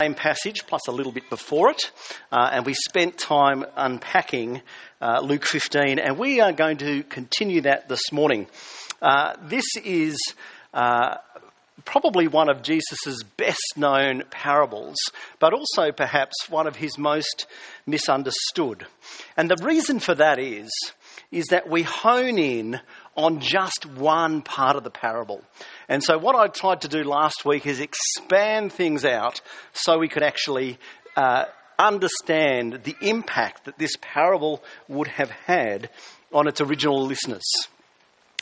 same passage plus a little bit before it, uh, and we spent time unpacking uh, Luke 15, and we are going to continue that this morning. Uh, this is uh, probably one of Jesus' best known parables, but also perhaps one of his most misunderstood. And the reason for that is, is that we hone in on just one part of the parable. And so, what I tried to do last week is expand things out so we could actually uh, understand the impact that this parable would have had on its original listeners.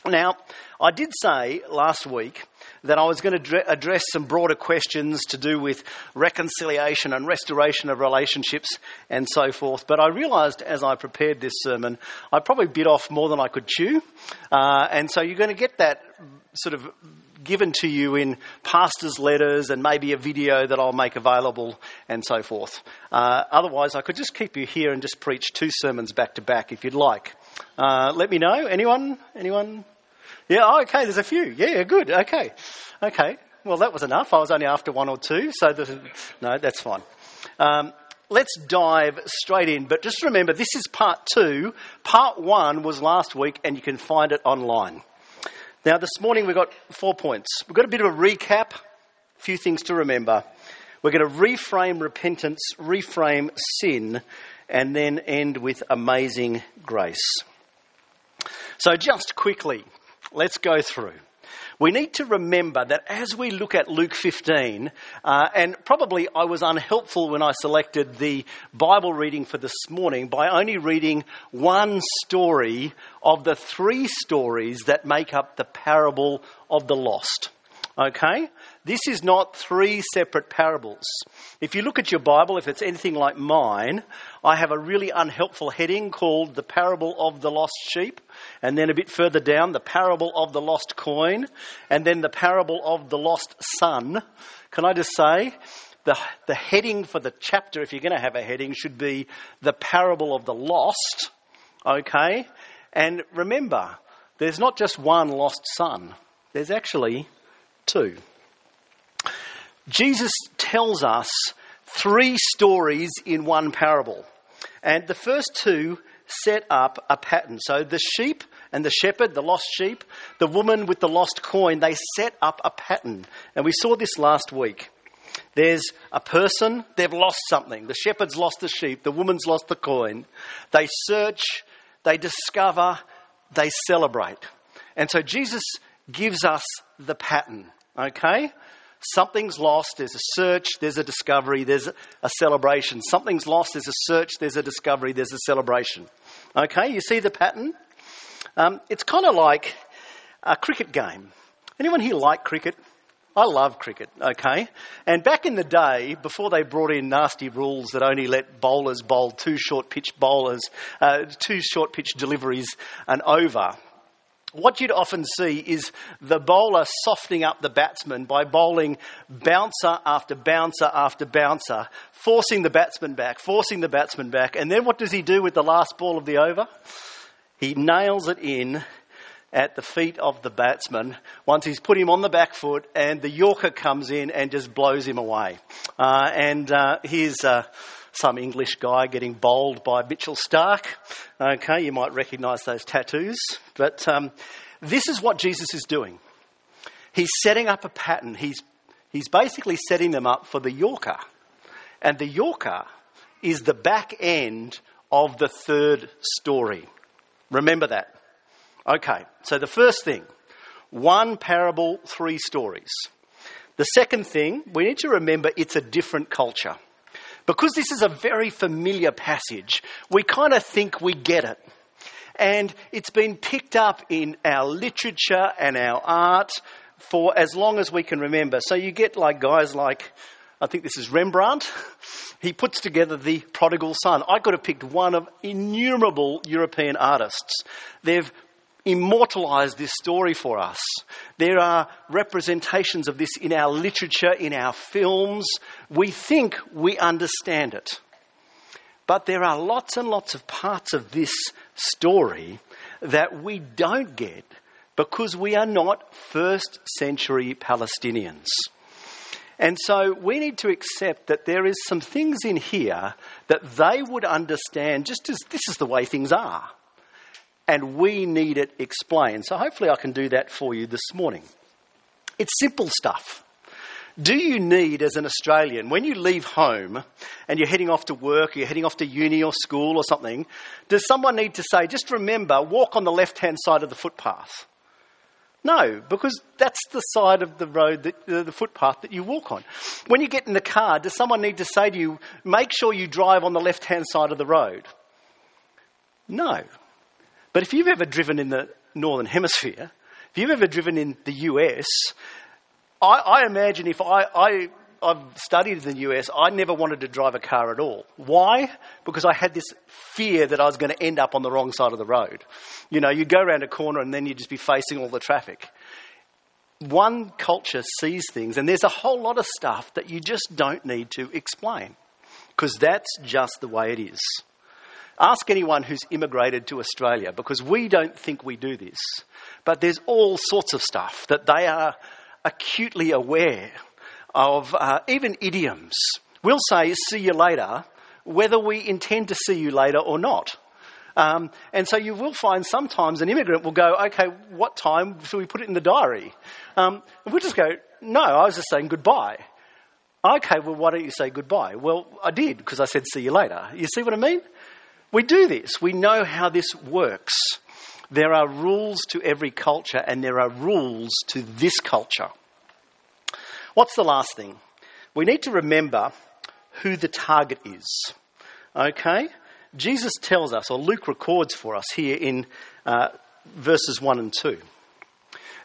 Now, I did say last week that I was going to address some broader questions to do with reconciliation and restoration of relationships and so forth. But I realised as I prepared this sermon, I probably bit off more than I could chew. Uh, and so you're going to get that sort of given to you in pastors' letters and maybe a video that I'll make available and so forth. Uh, otherwise, I could just keep you here and just preach two sermons back to back if you'd like. Uh, let me know. Anyone? Anyone? Yeah, oh, okay, there's a few. Yeah, good. Okay. Okay. Well, that was enough. I was only after one or two, so no, that's fine. Um, let's dive straight in. But just remember, this is part two. Part one was last week, and you can find it online. Now, this morning we've got four points. We've got a bit of a recap, a few things to remember. We're going to reframe repentance, reframe sin, and then end with amazing grace. So, just quickly, Let's go through. We need to remember that as we look at Luke 15, uh, and probably I was unhelpful when I selected the Bible reading for this morning by only reading one story of the three stories that make up the parable of the lost. Okay? This is not three separate parables. If you look at your Bible, if it's anything like mine, I have a really unhelpful heading called The Parable of the Lost Sheep, and then a bit further down, The Parable of the Lost Coin, and then The Parable of the Lost Son. Can I just say, the, the heading for the chapter, if you're going to have a heading, should be The Parable of the Lost, okay? And remember, there's not just one lost son, there's actually two. Jesus tells us three stories in one parable. And the first two set up a pattern. So the sheep and the shepherd, the lost sheep, the woman with the lost coin, they set up a pattern. And we saw this last week. There's a person, they've lost something. The shepherd's lost the sheep, the woman's lost the coin. They search, they discover, they celebrate. And so Jesus gives us the pattern, okay? Something's lost, there's a search, there's a discovery, there's a celebration. Something's lost, there's a search, there's a discovery, there's a celebration. Okay, you see the pattern? Um, it's kind of like a cricket game. Anyone here like cricket? I love cricket, okay? And back in the day, before they brought in nasty rules that only let bowlers bowl two short pitch bowlers, uh, two short pitch deliveries and over, what you'd often see is the bowler softening up the batsman by bowling bouncer after bouncer after bouncer, forcing the batsman back, forcing the batsman back. And then what does he do with the last ball of the over? He nails it in at the feet of the batsman once he's put him on the back foot, and the Yorker comes in and just blows him away. Uh, and uh, here's. Uh, some English guy getting bowled by Mitchell Starc. Okay, you might recognise those tattoos. But um, this is what Jesus is doing. He's setting up a pattern. He's, he's basically setting them up for the Yorker. And the Yorker is the back end of the third story. Remember that. Okay, so the first thing one parable, three stories. The second thing, we need to remember it's a different culture. Because this is a very familiar passage, we kind of think we get it. And it's been picked up in our literature and our art for as long as we can remember. So you get like guys like, I think this is Rembrandt. He puts together the prodigal son. I could have picked one of innumerable European artists. They've immortalized this story for us. There are representations of this in our literature, in our films. We think we understand it. But there are lots and lots of parts of this story that we don't get because we are not first century Palestinians. And so we need to accept that there is some things in here that they would understand just as this is the way things are. And we need it explained. So hopefully I can do that for you this morning. It's simple stuff. Do you need, as an Australian, when you leave home and you're heading off to work, or you're heading off to uni or school or something, does someone need to say, just remember, walk on the left hand side of the footpath? No, because that's the side of the road, that, the footpath that you walk on. When you get in the car, does someone need to say to you, make sure you drive on the left hand side of the road? No. But if you've ever driven in the Northern Hemisphere, if you've ever driven in the US, I, I imagine if I, I I've studied in the US, I never wanted to drive a car at all. Why? Because I had this fear that I was going to end up on the wrong side of the road. You know, you go around a corner and then you'd just be facing all the traffic. One culture sees things, and there's a whole lot of stuff that you just don't need to explain because that's just the way it is. Ask anyone who's immigrated to Australia because we don't think we do this. But there's all sorts of stuff that they are acutely aware of uh, even idioms. We'll say, see you later, whether we intend to see you later or not. Um, and so you will find sometimes an immigrant will go, okay, what time should we put it in the diary? Um, and we'll just go, no, I was just saying goodbye. Okay, well, why don't you say goodbye? Well, I did because I said see you later. You see what I mean? We do this. We know how this works. There are rules to every culture, and there are rules to this culture. What's the last thing? We need to remember who the target is. Okay? Jesus tells us, or Luke records for us here in uh, verses 1 and 2.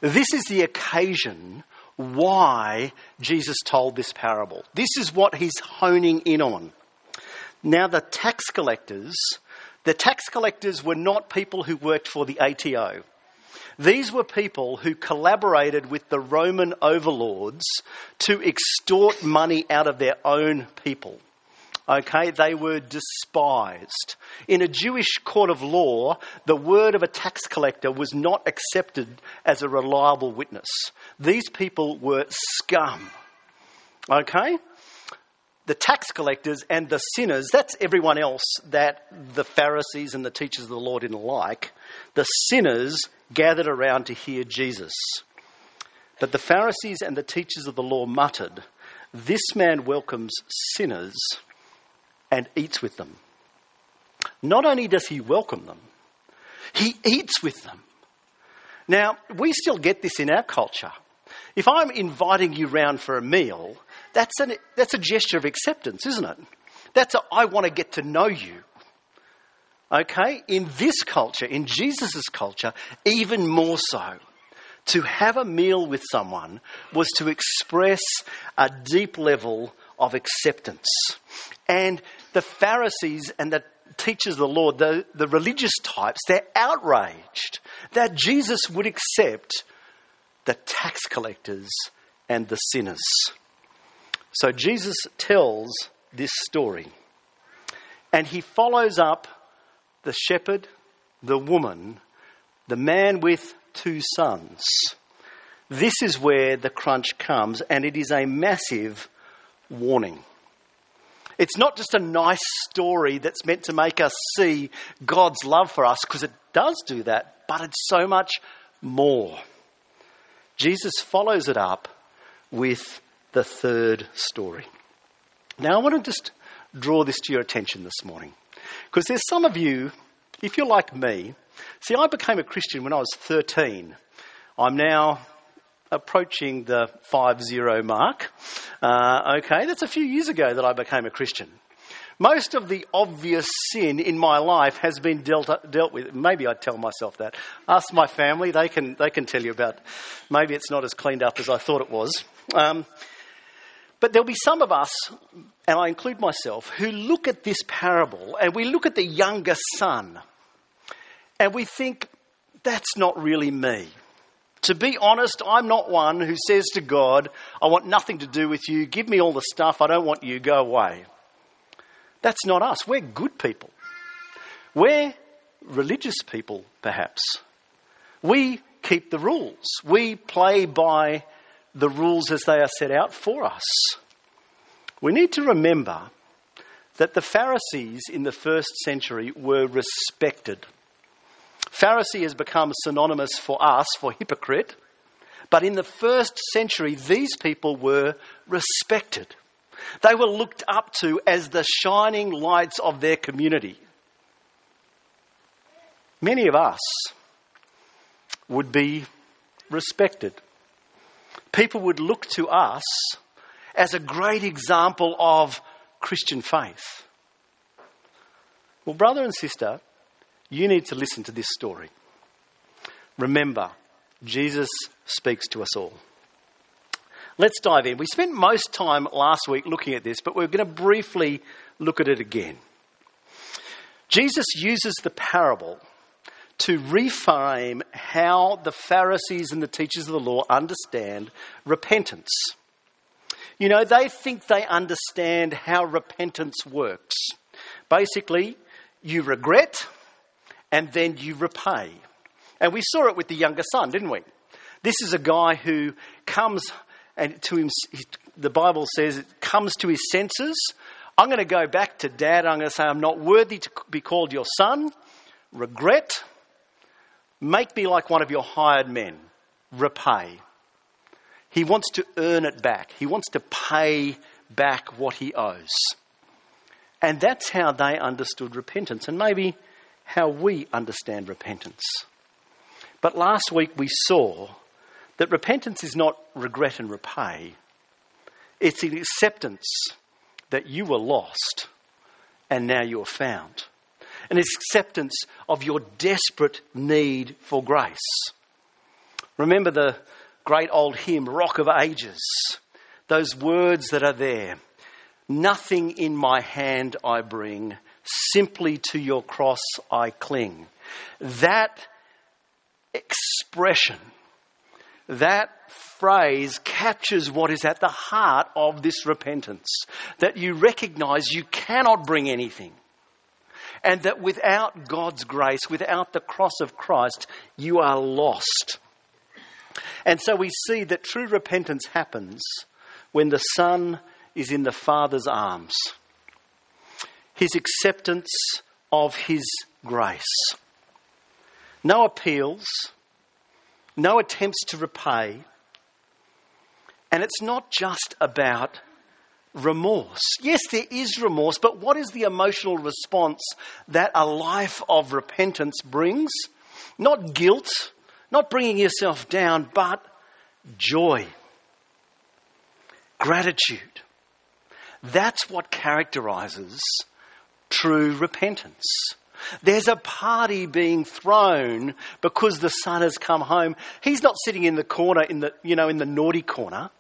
This is the occasion why Jesus told this parable. This is what he's honing in on. Now, the tax collectors, the tax collectors were not people who worked for the ATO. These were people who collaborated with the Roman overlords to extort money out of their own people. Okay, they were despised. In a Jewish court of law, the word of a tax collector was not accepted as a reliable witness. These people were scum. Okay? The tax collectors and the sinners, that's everyone else that the Pharisees and the teachers of the law didn't like. The sinners gathered around to hear Jesus. But the Pharisees and the teachers of the law muttered, This man welcomes sinners and eats with them. Not only does he welcome them, he eats with them. Now, we still get this in our culture. If I'm inviting you round for a meal, that's, an, that's a gesture of acceptance, isn't it? That's a, I want to get to know you. Okay? In this culture, in Jesus' culture, even more so. To have a meal with someone was to express a deep level of acceptance. And the Pharisees and the teachers of the law, the, the religious types, they're outraged that Jesus would accept the tax collectors and the sinners. So Jesus tells this story. And he follows up the shepherd, the woman, the man with two sons. This is where the crunch comes, and it is a massive warning. It's not just a nice story that's meant to make us see God's love for us, because it does do that, but it's so much more. Jesus follows it up with the third story. Now, I want to just draw this to your attention this morning because there's some of you, if you're like me, see, I became a Christian when I was 13. I'm now approaching the 5 0 mark. Uh, okay, that's a few years ago that I became a Christian. Most of the obvious sin in my life has been dealt, dealt with. Maybe I'd tell myself that. Ask my family, they can, they can tell you about maybe it's not as cleaned up as I thought it was. Um, but there'll be some of us, and I include myself, who look at this parable and we look at the younger son and we think, that's not really me. To be honest, I'm not one who says to God, I want nothing to do with you, give me all the stuff, I don't want you, go away. That's not us. We're good people. We're religious people, perhaps. We keep the rules. We play by the rules as they are set out for us. We need to remember that the Pharisees in the first century were respected. Pharisee has become synonymous for us for hypocrite, but in the first century, these people were respected. They were looked up to as the shining lights of their community. Many of us would be respected. People would look to us as a great example of Christian faith. Well, brother and sister, you need to listen to this story. Remember, Jesus speaks to us all. Let's dive in. We spent most time last week looking at this, but we're going to briefly look at it again. Jesus uses the parable to reframe how the Pharisees and the teachers of the law understand repentance. You know, they think they understand how repentance works. Basically, you regret and then you repay. And we saw it with the younger son, didn't we? This is a guy who comes and to him, the Bible says, it comes to his senses. I'm going to go back to dad. I'm going to say, I'm not worthy to be called your son. Regret. Make me like one of your hired men. Repay. He wants to earn it back. He wants to pay back what he owes. And that's how they understood repentance. And maybe how we understand repentance. But last week we saw that repentance is not regret and repay, it's an acceptance that you were lost and now you are found. An acceptance of your desperate need for grace. Remember the great old hymn, Rock of Ages, those words that are there. Nothing in my hand I bring, Simply to your cross I cling. That expression, that phrase captures what is at the heart of this repentance. That you recognize you cannot bring anything. And that without God's grace, without the cross of Christ, you are lost. And so we see that true repentance happens when the Son is in the Father's arms his acceptance of his grace. No appeals, no attempts to repay. And it's not just about remorse. Yes, there is remorse, but what is the emotional response that a life of repentance brings? Not guilt, not bringing yourself down, but joy, gratitude. That's what characterizes true repentance. There's a party being thrown because the son has come home. He's not sitting in the corner in the, you know, in the naughty corner.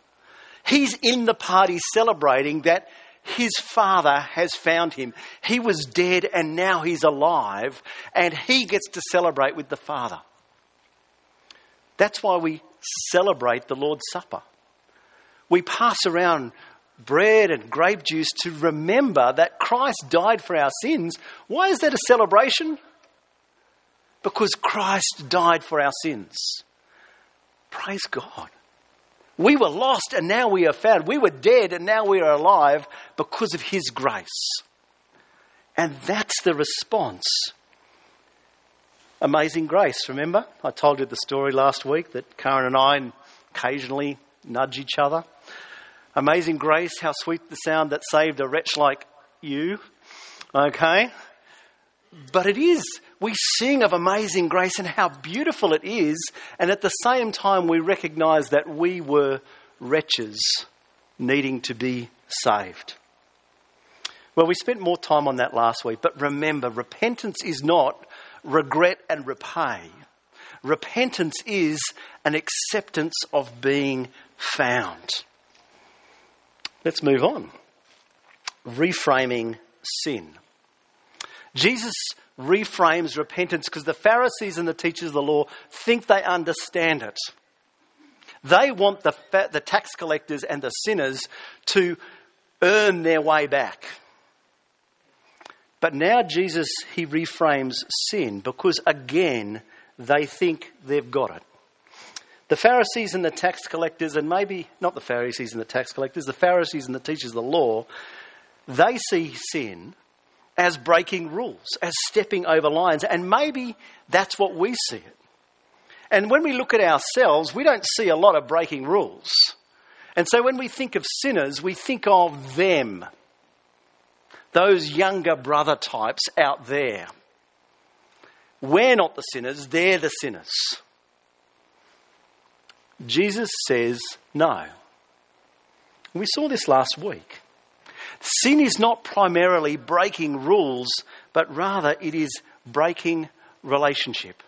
He's in the party celebrating that his father has found him. He was dead and now he's alive and he gets to celebrate with the father. That's why we celebrate the Lord's Supper. We pass around bread and grape juice to remember that Christ died for our sins. Why is that a celebration? Because Christ died for our sins. Praise God. We were lost and now we are found. We were dead and now we are alive because of His grace. And that's the response. Amazing grace, remember? I told you the story last week that Karen and I occasionally nudge each other. Amazing grace, how sweet the sound that saved a wretch like you. Okay? But it is. We sing of amazing grace and how beautiful it is, and at the same time, we recognize that we were wretches needing to be saved. Well, we spent more time on that last week, but remember, repentance is not regret and repay. Repentance is an acceptance of being found. Let's move on. Reframing sin. Jesus reframes repentance because the Pharisees and the teachers of the law think they understand it. They want the, the tax collectors and the sinners to earn their way back. But now Jesus, he reframes sin because again, they think they've got it. The Pharisees and the tax collectors, and maybe not the Pharisees and the tax collectors, the Pharisees and the teachers of the law, they see sin as breaking rules, as stepping over lines, and maybe that's what we see it. And when we look at ourselves, we don't see a lot of breaking rules. And so when we think of sinners, we think of them, those younger brother types out there. We're not the sinners, they're the sinners. Jesus says no. We saw this last week. Sin is not primarily breaking rules, but rather it is breaking relationship.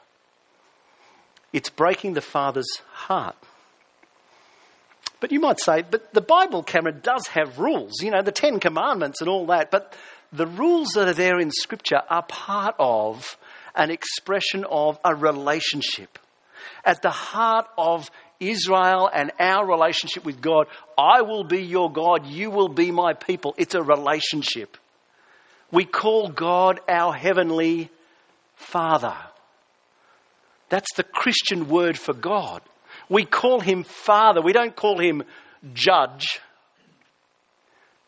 It's breaking the Father's heart. But you might say, but the Bible, Cameron, does have rules, you know, the Ten Commandments and all that. But the rules that are there in Scripture are part of an expression of a relationship. At the heart of Israel and our relationship with God, I will be your God, you will be my people. It's a relationship. We call God our heavenly Father. That's the Christian word for God. We call him Father, we don't call him Judge.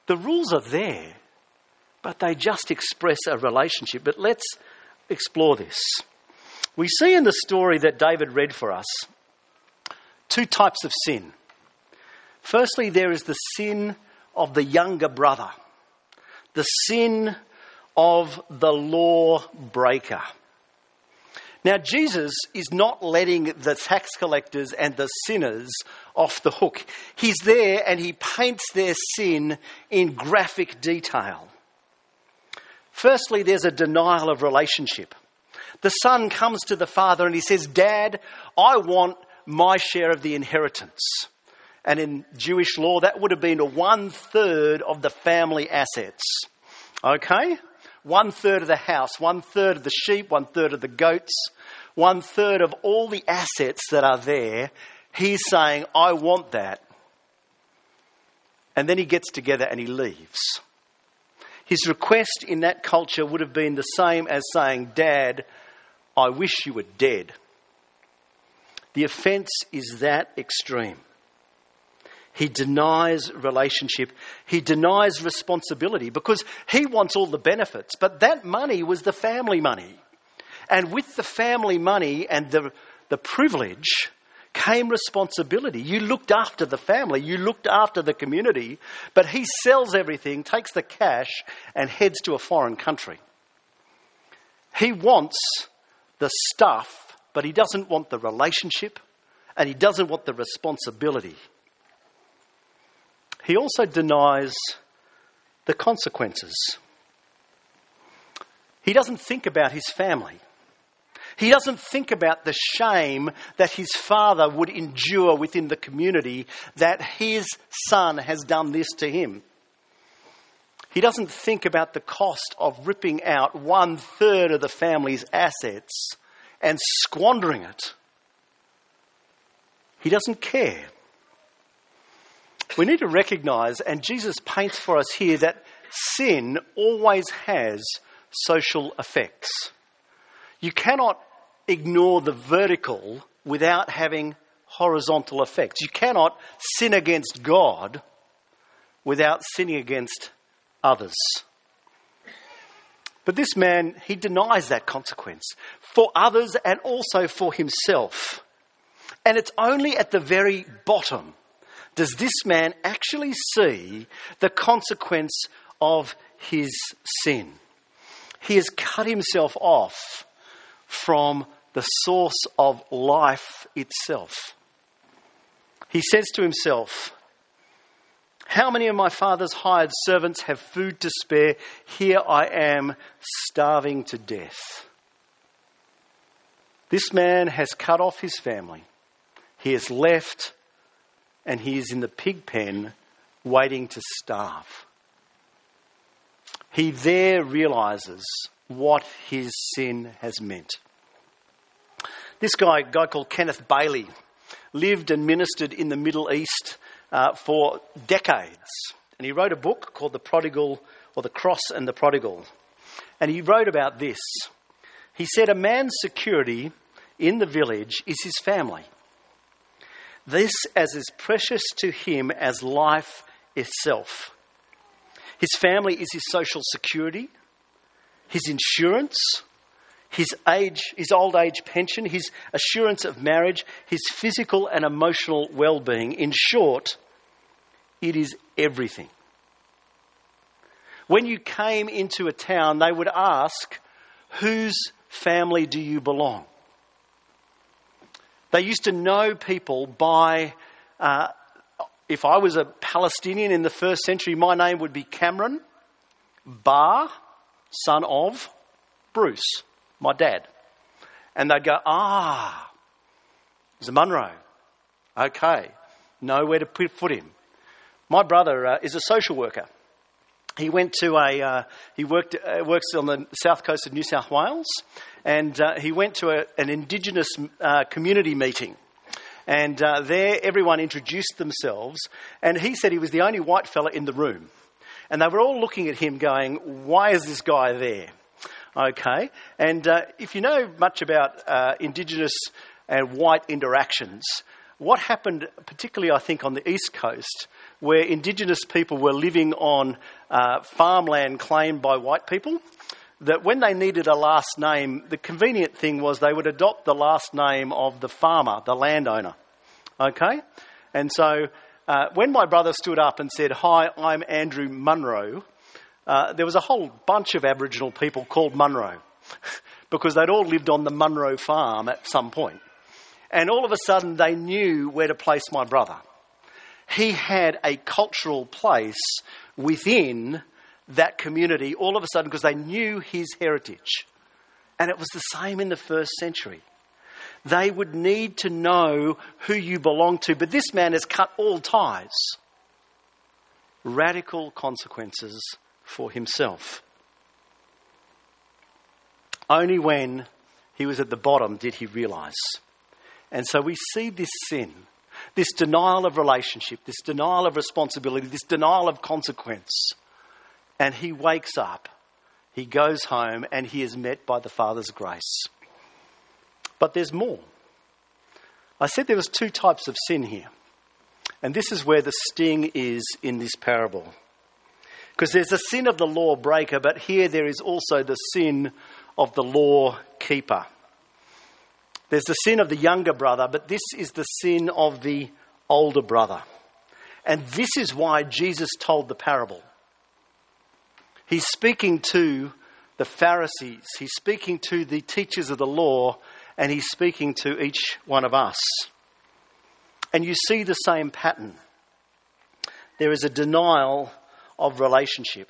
The rules are there, but they just express a relationship. But let's explore this. We see in the story that David read for us two types of sin. Firstly, there is the sin of the younger brother, the sin of the law breaker. Now, Jesus is not letting the tax collectors and the sinners off the hook. He's there and he paints their sin in graphic detail. Firstly, there's a denial of relationship. The son comes to the father and he says, Dad, I want my share of the inheritance. And in Jewish law, that would have been one third of the family assets. Okay? One third of the house, one third of the sheep, one third of the goats, one third of all the assets that are there. He's saying, I want that. And then he gets together and he leaves. His request in that culture would have been the same as saying, Dad, I wish you were dead. The offence is that extreme. He denies relationship. He denies responsibility because he wants all the benefits. But that money was the family money. And with the family money and the, the privilege came responsibility. You looked after the family, you looked after the community, but he sells everything, takes the cash, and heads to a foreign country. He wants the stuff but he doesn't want the relationship and he doesn't want the responsibility. He also denies the consequences. He doesn't think about his family. He doesn't think about the shame that his father would endure within the community that his son has done this to him. He doesn't think about the cost of ripping out one third of the family's assets and squandering it. He doesn't care. We need to recognize, and Jesus paints for us here, that sin always has social effects. You cannot ignore the vertical without having horizontal effects. You cannot sin against God without sinning against others. But this man, he denies that consequence for others and also for himself. And it's only at the very bottom does this man actually see the consequence of his sin. He has cut himself off from the source of life itself. He says to himself, how many of my father's hired servants have food to spare? Here I am, starving to death. This man has cut off his family. He has left, and he is in the pig pen waiting to starve. He there realizes what his sin has meant. This guy, guy called Kenneth Bailey, lived and ministered in the Middle East uh, for decades. And he wrote a book called The Prodigal, or The Cross and the Prodigal. And he wrote about this. He said, A man's security in the village is his family. this as is precious to him as life itself. His family is his social security, his insurance, his age, his old age pension, his assurance of marriage, his physical and emotional well-being. In short, it is everything. When you came into a town, they would ask, Whose family do you belong? They used to know people by, uh, if I was a Palestinian in the first century, my name would be Cameron Bar, son of Bruce, my dad. And they'd go, ah, he's a Munro. Okay, know where to put foot him. My brother uh, is a social worker. He went to a, uh, he worked, uh, works on the south coast of New South Wales, and uh, he went to a, an Indigenous uh, community meeting. And uh, there, everyone introduced themselves, and he said he was the only white fella in the room. And they were all looking at him going, Why is this guy there? Okay, and uh, if you know much about Indigenous and white interactions, what happened, particularly I think on the East Coast, where Indigenous people were living on uh, farmland claimed by white people, that when they needed a last name, the convenient thing was they would adopt the last name of the farmer, the landowner. Okay? And so uh, when my brother stood up and said, Hi, I'm Andrew Munro, uh, there was a whole bunch of Aboriginal people called Munro because they'd all lived on the Munro farm at some point. And all of a sudden, they knew where to place my brother. He had a cultural place within that community all of a sudden because they knew his heritage. And it was the same in the first century. They would need to know who you belong to, but this man has cut all ties. Radical consequences for himself. Only when he was at the bottom did he realize and so we see this sin, this denial of relationship, this denial of responsibility, this denial of consequence. And he wakes up, he goes home, and he is met by the Father's grace. But there's more. I said there was two types of sin here. And this is where the sting is in this parable. Because there's the sin of the law breaker, but here there is also the sin of the law keeper. There's the sin of the younger brother, but this is the sin of the older brother. And this is why Jesus told the parable. He's speaking to the Pharisees, he's speaking to the teachers of the law, and he's speaking to each one of us. And you see the same pattern. There is a denial of relationship.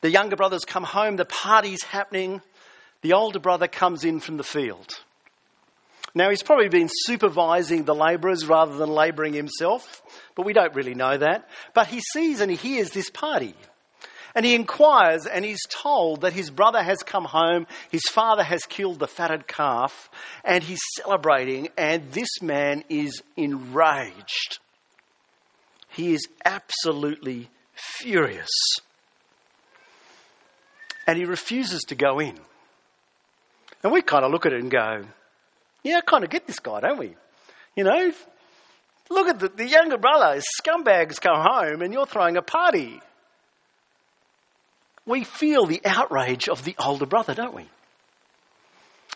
The younger brothers come home, the party's happening, the older brother comes in from the field. Now, he's probably been supervising the labourers rather than labouring himself, but we don't really know that. But he sees and he hears this party. And he inquires and he's told that his brother has come home, his father has killed the fatted calf, and he's celebrating, and this man is enraged. He is absolutely furious. And he refuses to go in. And we kind of look at it and go, yeah, I kind of get this guy, don't we? You know, look at the, the younger brother, his scumbags come home and you're throwing a party. We feel the outrage of the older brother, don't we?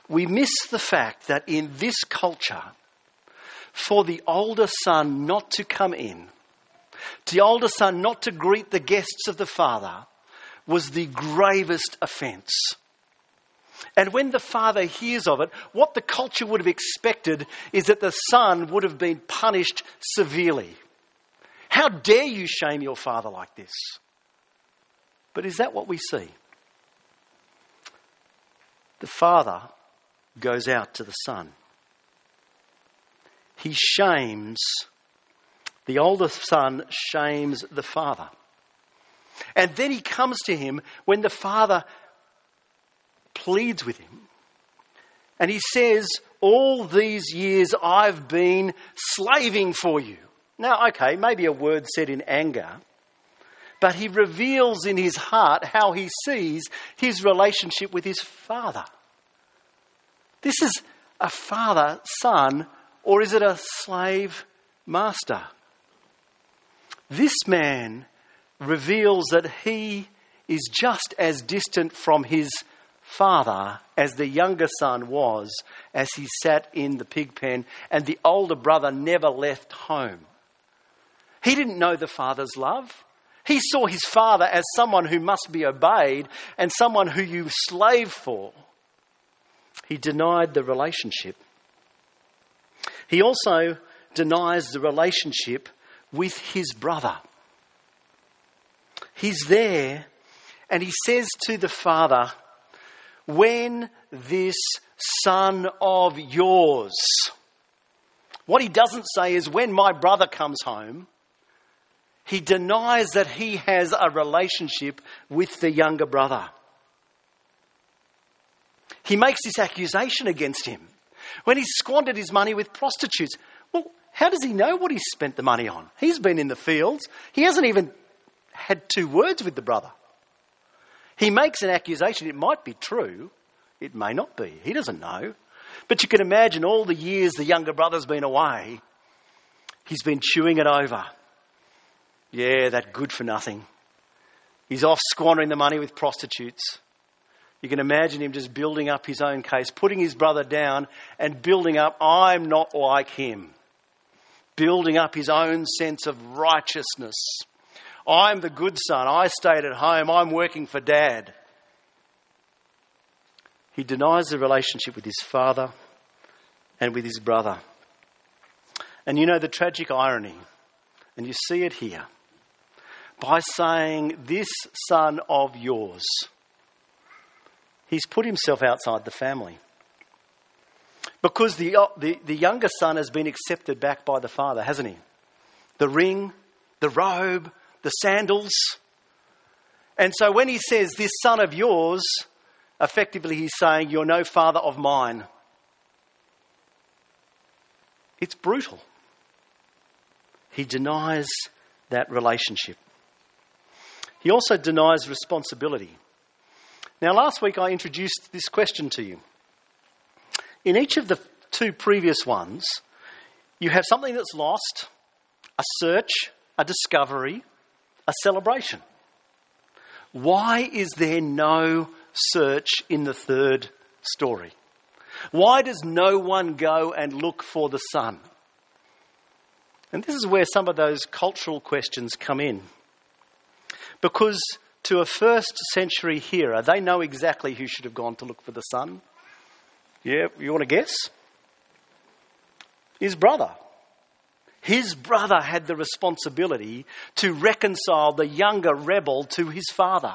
We miss the fact that in this culture, for the older son not to come in, the older son not to greet the guests of the father, was the gravest offence. And when the father hears of it, what the culture would have expected is that the son would have been punished severely. How dare you shame your father like this? But is that what we see? The father goes out to the son. He shames, the older son shames the father. And then he comes to him when the father pleads with him. And he says, All these years I've been slaving for you. Now, okay, maybe a word said in anger, but he reveals in his heart how he sees his relationship with his father. This is a father son Or is it a slave master? This man reveals that he is just as distant from his father as the younger son was as he sat in the pig pen, and the older brother never left home. He didn't know the father's love. He saw his father as someone who must be obeyed and someone who you slave for. He denied the relationship. He also denies the relationship with his brother. He's there and he says to the father, When this son of yours, what he doesn't say is, When my brother comes home, he denies that he has a relationship with the younger brother. He makes this accusation against him when he squandered his money with prostitutes. Well, how does he know what he spent the money on? He's been in the fields. He hasn't even had two words with the brother. He makes an accusation. It might be true, it may not be. He doesn't know. But you can imagine all the years the younger brother's been away, he's been chewing it over. Yeah, that good for nothing. He's off squandering the money with prostitutes. You can imagine him just building up his own case, putting his brother down and building up, I'm not like him. Building up his own sense of righteousness. I'm the good son. I stayed at home. I'm working for dad. He denies the relationship with his father and with his brother. And you know the tragic irony, and you see it here by saying, This son of yours, he's put himself outside the family. Because the, uh, the, the younger son has been accepted back by the father, hasn't he? The ring, the robe, the sandals. And so when he says, This son of yours, effectively he's saying, You're no father of mine. It's brutal. He denies that relationship. He also denies responsibility. Now, last week I introduced this question to you. In each of the two previous ones, you have something that's lost, a search, a discovery, a celebration. Why is there no search in the third story? Why does no one go and look for the son? And this is where some of those cultural questions come in. Because to a first century hearer, they know exactly who should have gone to look for the son. Yeah, you want to guess? His brother. His brother had the responsibility to reconcile the younger rebel to his father,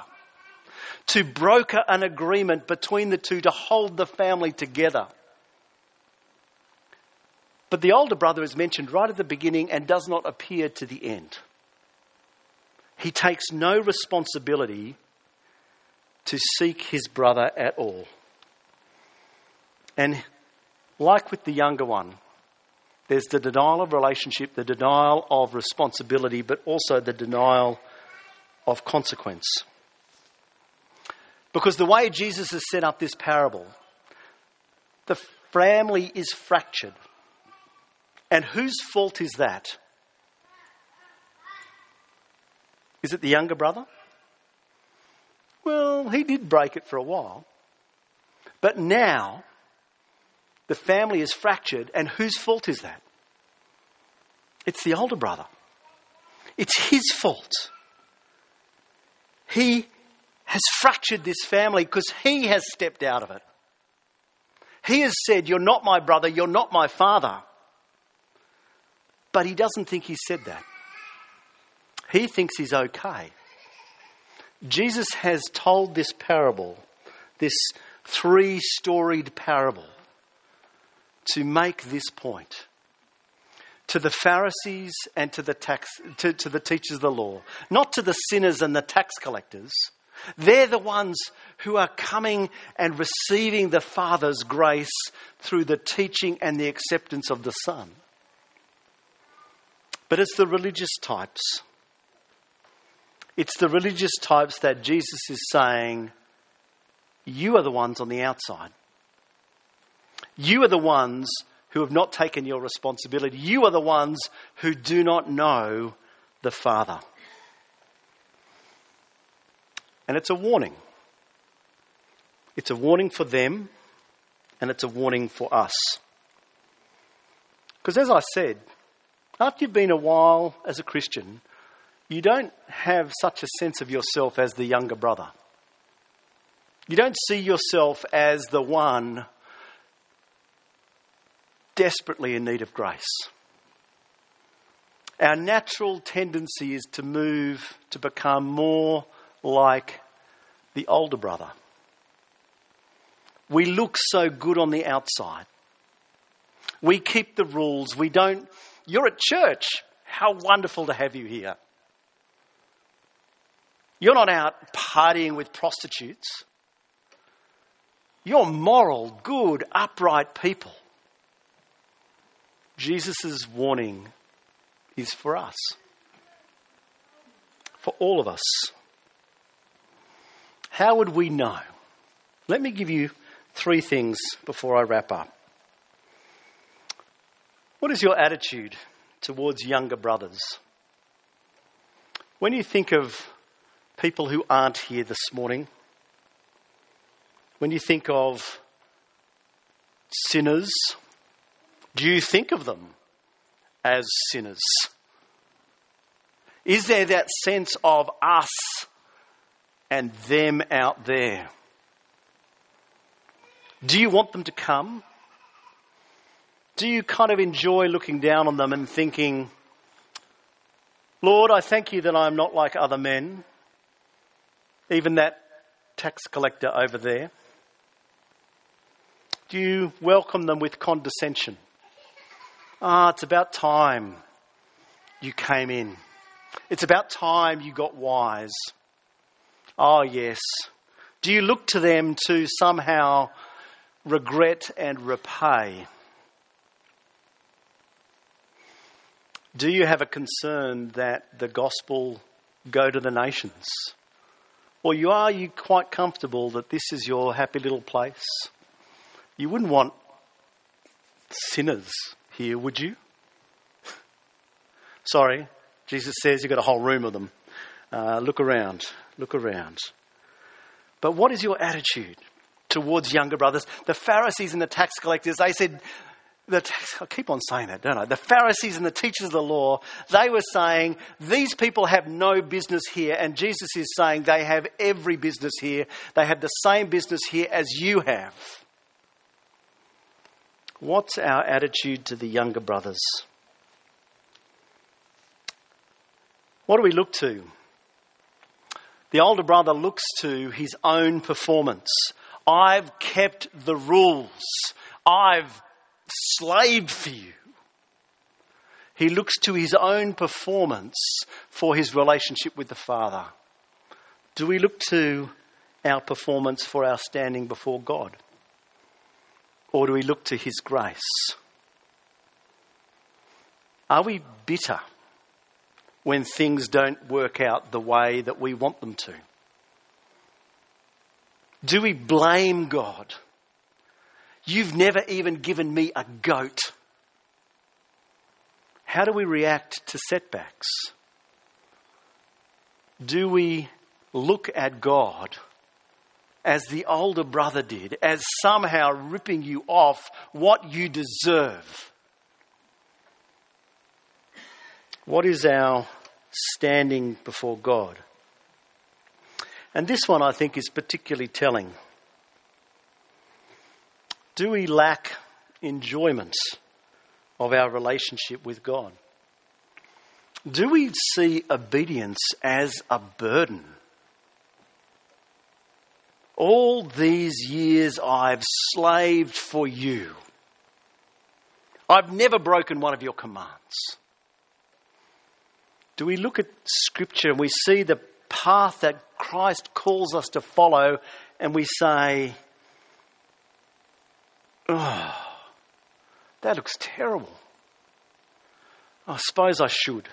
to broker an agreement between the two to hold the family together. But the older brother is mentioned right at the beginning and does not appear to the end. He takes no responsibility to seek his brother at all. And like with the younger one, there's the denial of relationship, the denial of responsibility, but also the denial of consequence. Because the way Jesus has set up this parable, the family is fractured. And whose fault is that? Is it the younger brother? Well, he did break it for a while. But now, the family is fractured, and whose fault is that? It's the older brother. It's his fault. He has fractured this family because he has stepped out of it. He has said, You're not my brother, you're not my father. But he doesn't think he said that. He thinks he's okay. Jesus has told this parable, this three storied parable, to make this point to the Pharisees and to the, tax, to, to the teachers of the law, not to the sinners and the tax collectors. They're the ones who are coming and receiving the Father's grace through the teaching and the acceptance of the Son. But it's the religious types it's the religious types that Jesus is saying, You are the ones on the outside. You are the ones who have not taken your responsibility. You are the ones who do not know the Father. And it's a warning. It's a warning for them, and it's a warning for us. Because as I said, after you've been a while as a Christian, you don't have such a sense of yourself as the younger brother. You don't see yourself as the one desperately in need of grace. Our natural tendency is to move to become more like the older brother. We look so good on the outside. We keep the rules. We don't. You're at church. How wonderful to have you here. You're not out partying with prostitutes. You're moral, good, upright people. Jesus' warning is for us, for all of us. How would we know? Let me give you three things before I wrap up. What is your attitude towards younger brothers? When you think of people who aren't here this morning, when you think of sinners, do you think of them as sinners? Is there that sense of us and them out there? Do you want them to come? Do you kind of enjoy looking down on them and thinking, Lord, I thank you that I'm not like other men, even that tax collector over there? Do you welcome them with condescension? Ah, it's about time you came in. It's about time you got wise. Oh, yes. Do you look to them to somehow regret and repay? Do you have a concern that the gospel go to the nations? Or you are you quite comfortable that this is your happy little place? You wouldn't want sinners here, would you? Sorry, Jesus says you've got a whole room of them. Uh, look around, look around. But what is your attitude towards younger brothers? The Pharisees and the tax collectors, they said, the tax, I keep on saying that, don't I? The Pharisees and the teachers of the law, they were saying, these people have no business here. And Jesus is saying they have every business here. They have the same business here as you have. What's our attitude to the younger brothers? What do we look to? The older brother looks to his own performance. I've kept the rules. I've slaved for you. He looks to his own performance for his relationship with the Father. Do we look to our performance for our standing before God? Or do we look to His grace? Are we bitter when things don't work out the way that we want them to? Do we blame God? You've never even given me a goat. How do we react to setbacks? Do we look at God as the older brother did, as somehow ripping you off what you deserve. What is our standing before God? And this one I think is particularly telling. Do we lack enjoyment of our relationship with God? Do we see obedience as a burden? All these years I've slaved for you. I've never broken one of your commands. Do we look at Scripture and we see the path that Christ calls us to follow and we say, oh, that looks terrible. I suppose I should.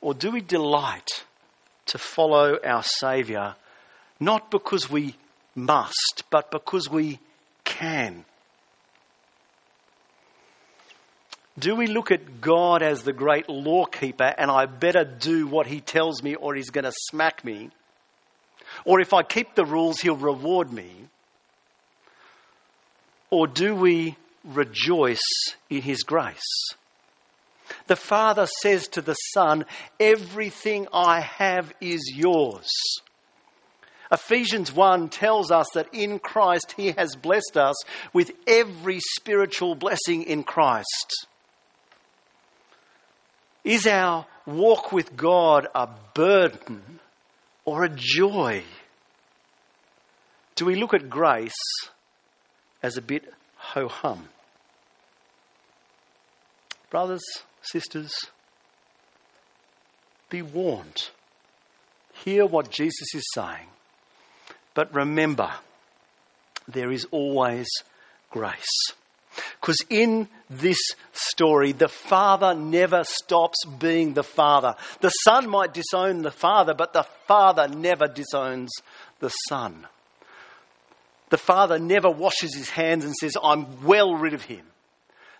Or do we delight to follow our Saviour not because we must, but because we can. Do we look at God as the great lawkeeper and I better do what he tells me or he's going to smack me? Or if I keep the rules, he'll reward me? Or do we rejoice in his grace? The Father says to the Son, Everything I have is yours. Ephesians 1 tells us that in Christ He has blessed us with every spiritual blessing in Christ. Is our walk with God a burden or a joy? Do we look at grace as a bit ho hum? Brothers, sisters, be warned. Hear what Jesus is saying. But remember, there is always grace. Because in this story, the Father never stops being the Father. The Son might disown the Father, but the Father never disowns the Son. The Father never washes his hands and says, I'm well rid of him.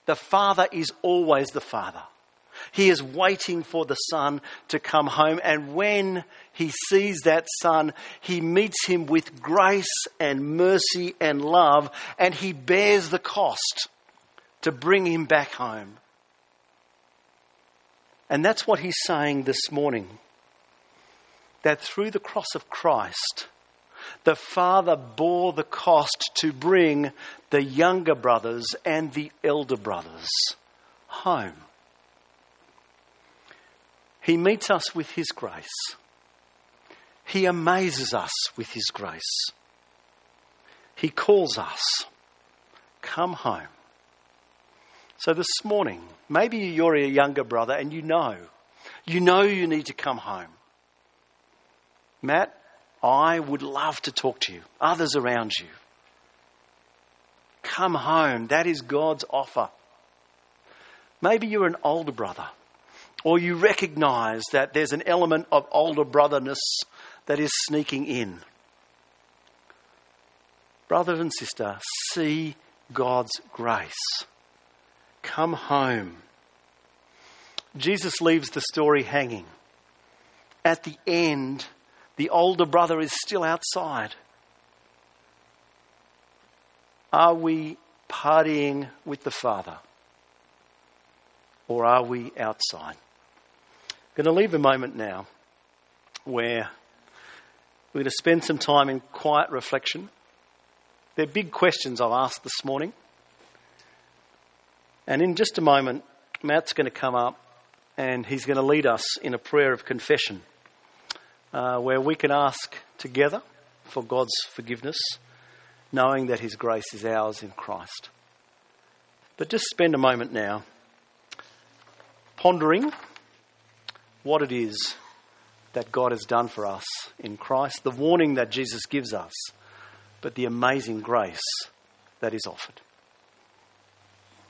The Father is always the Father. He is waiting for the Son to come home, and when he sees that Son, he meets him with grace and mercy and love, and he bears the cost to bring him back home. And that's what he's saying this morning. That through the cross of Christ, the Father bore the cost to bring the younger brothers and the elder brothers home. He meets us with His grace. He amazes us with His grace. He calls us, Come home. So this morning, maybe you're a younger brother and you know, you know you need to come home. Matt, I would love to talk to you, others around you. Come home. That is God's offer. Maybe you're an older brother or you recognize that there's an element of older brotherness that is sneaking in. Brother and sister, see God's grace. Come home. Jesus leaves the story hanging. At the end, the older brother is still outside. Are we partying with the Father? Or are we outside? Going to leave a moment now where we're going to spend some time in quiet reflection. They're big questions I've asked this morning. And in just a moment, Matt's going to come up and he's going to lead us in a prayer of confession uh, where we can ask together for God's forgiveness, knowing that His grace is ours in Christ. But just spend a moment now pondering what it is that God has done for us in Christ, the warning that Jesus gives us, but the amazing grace that is offered.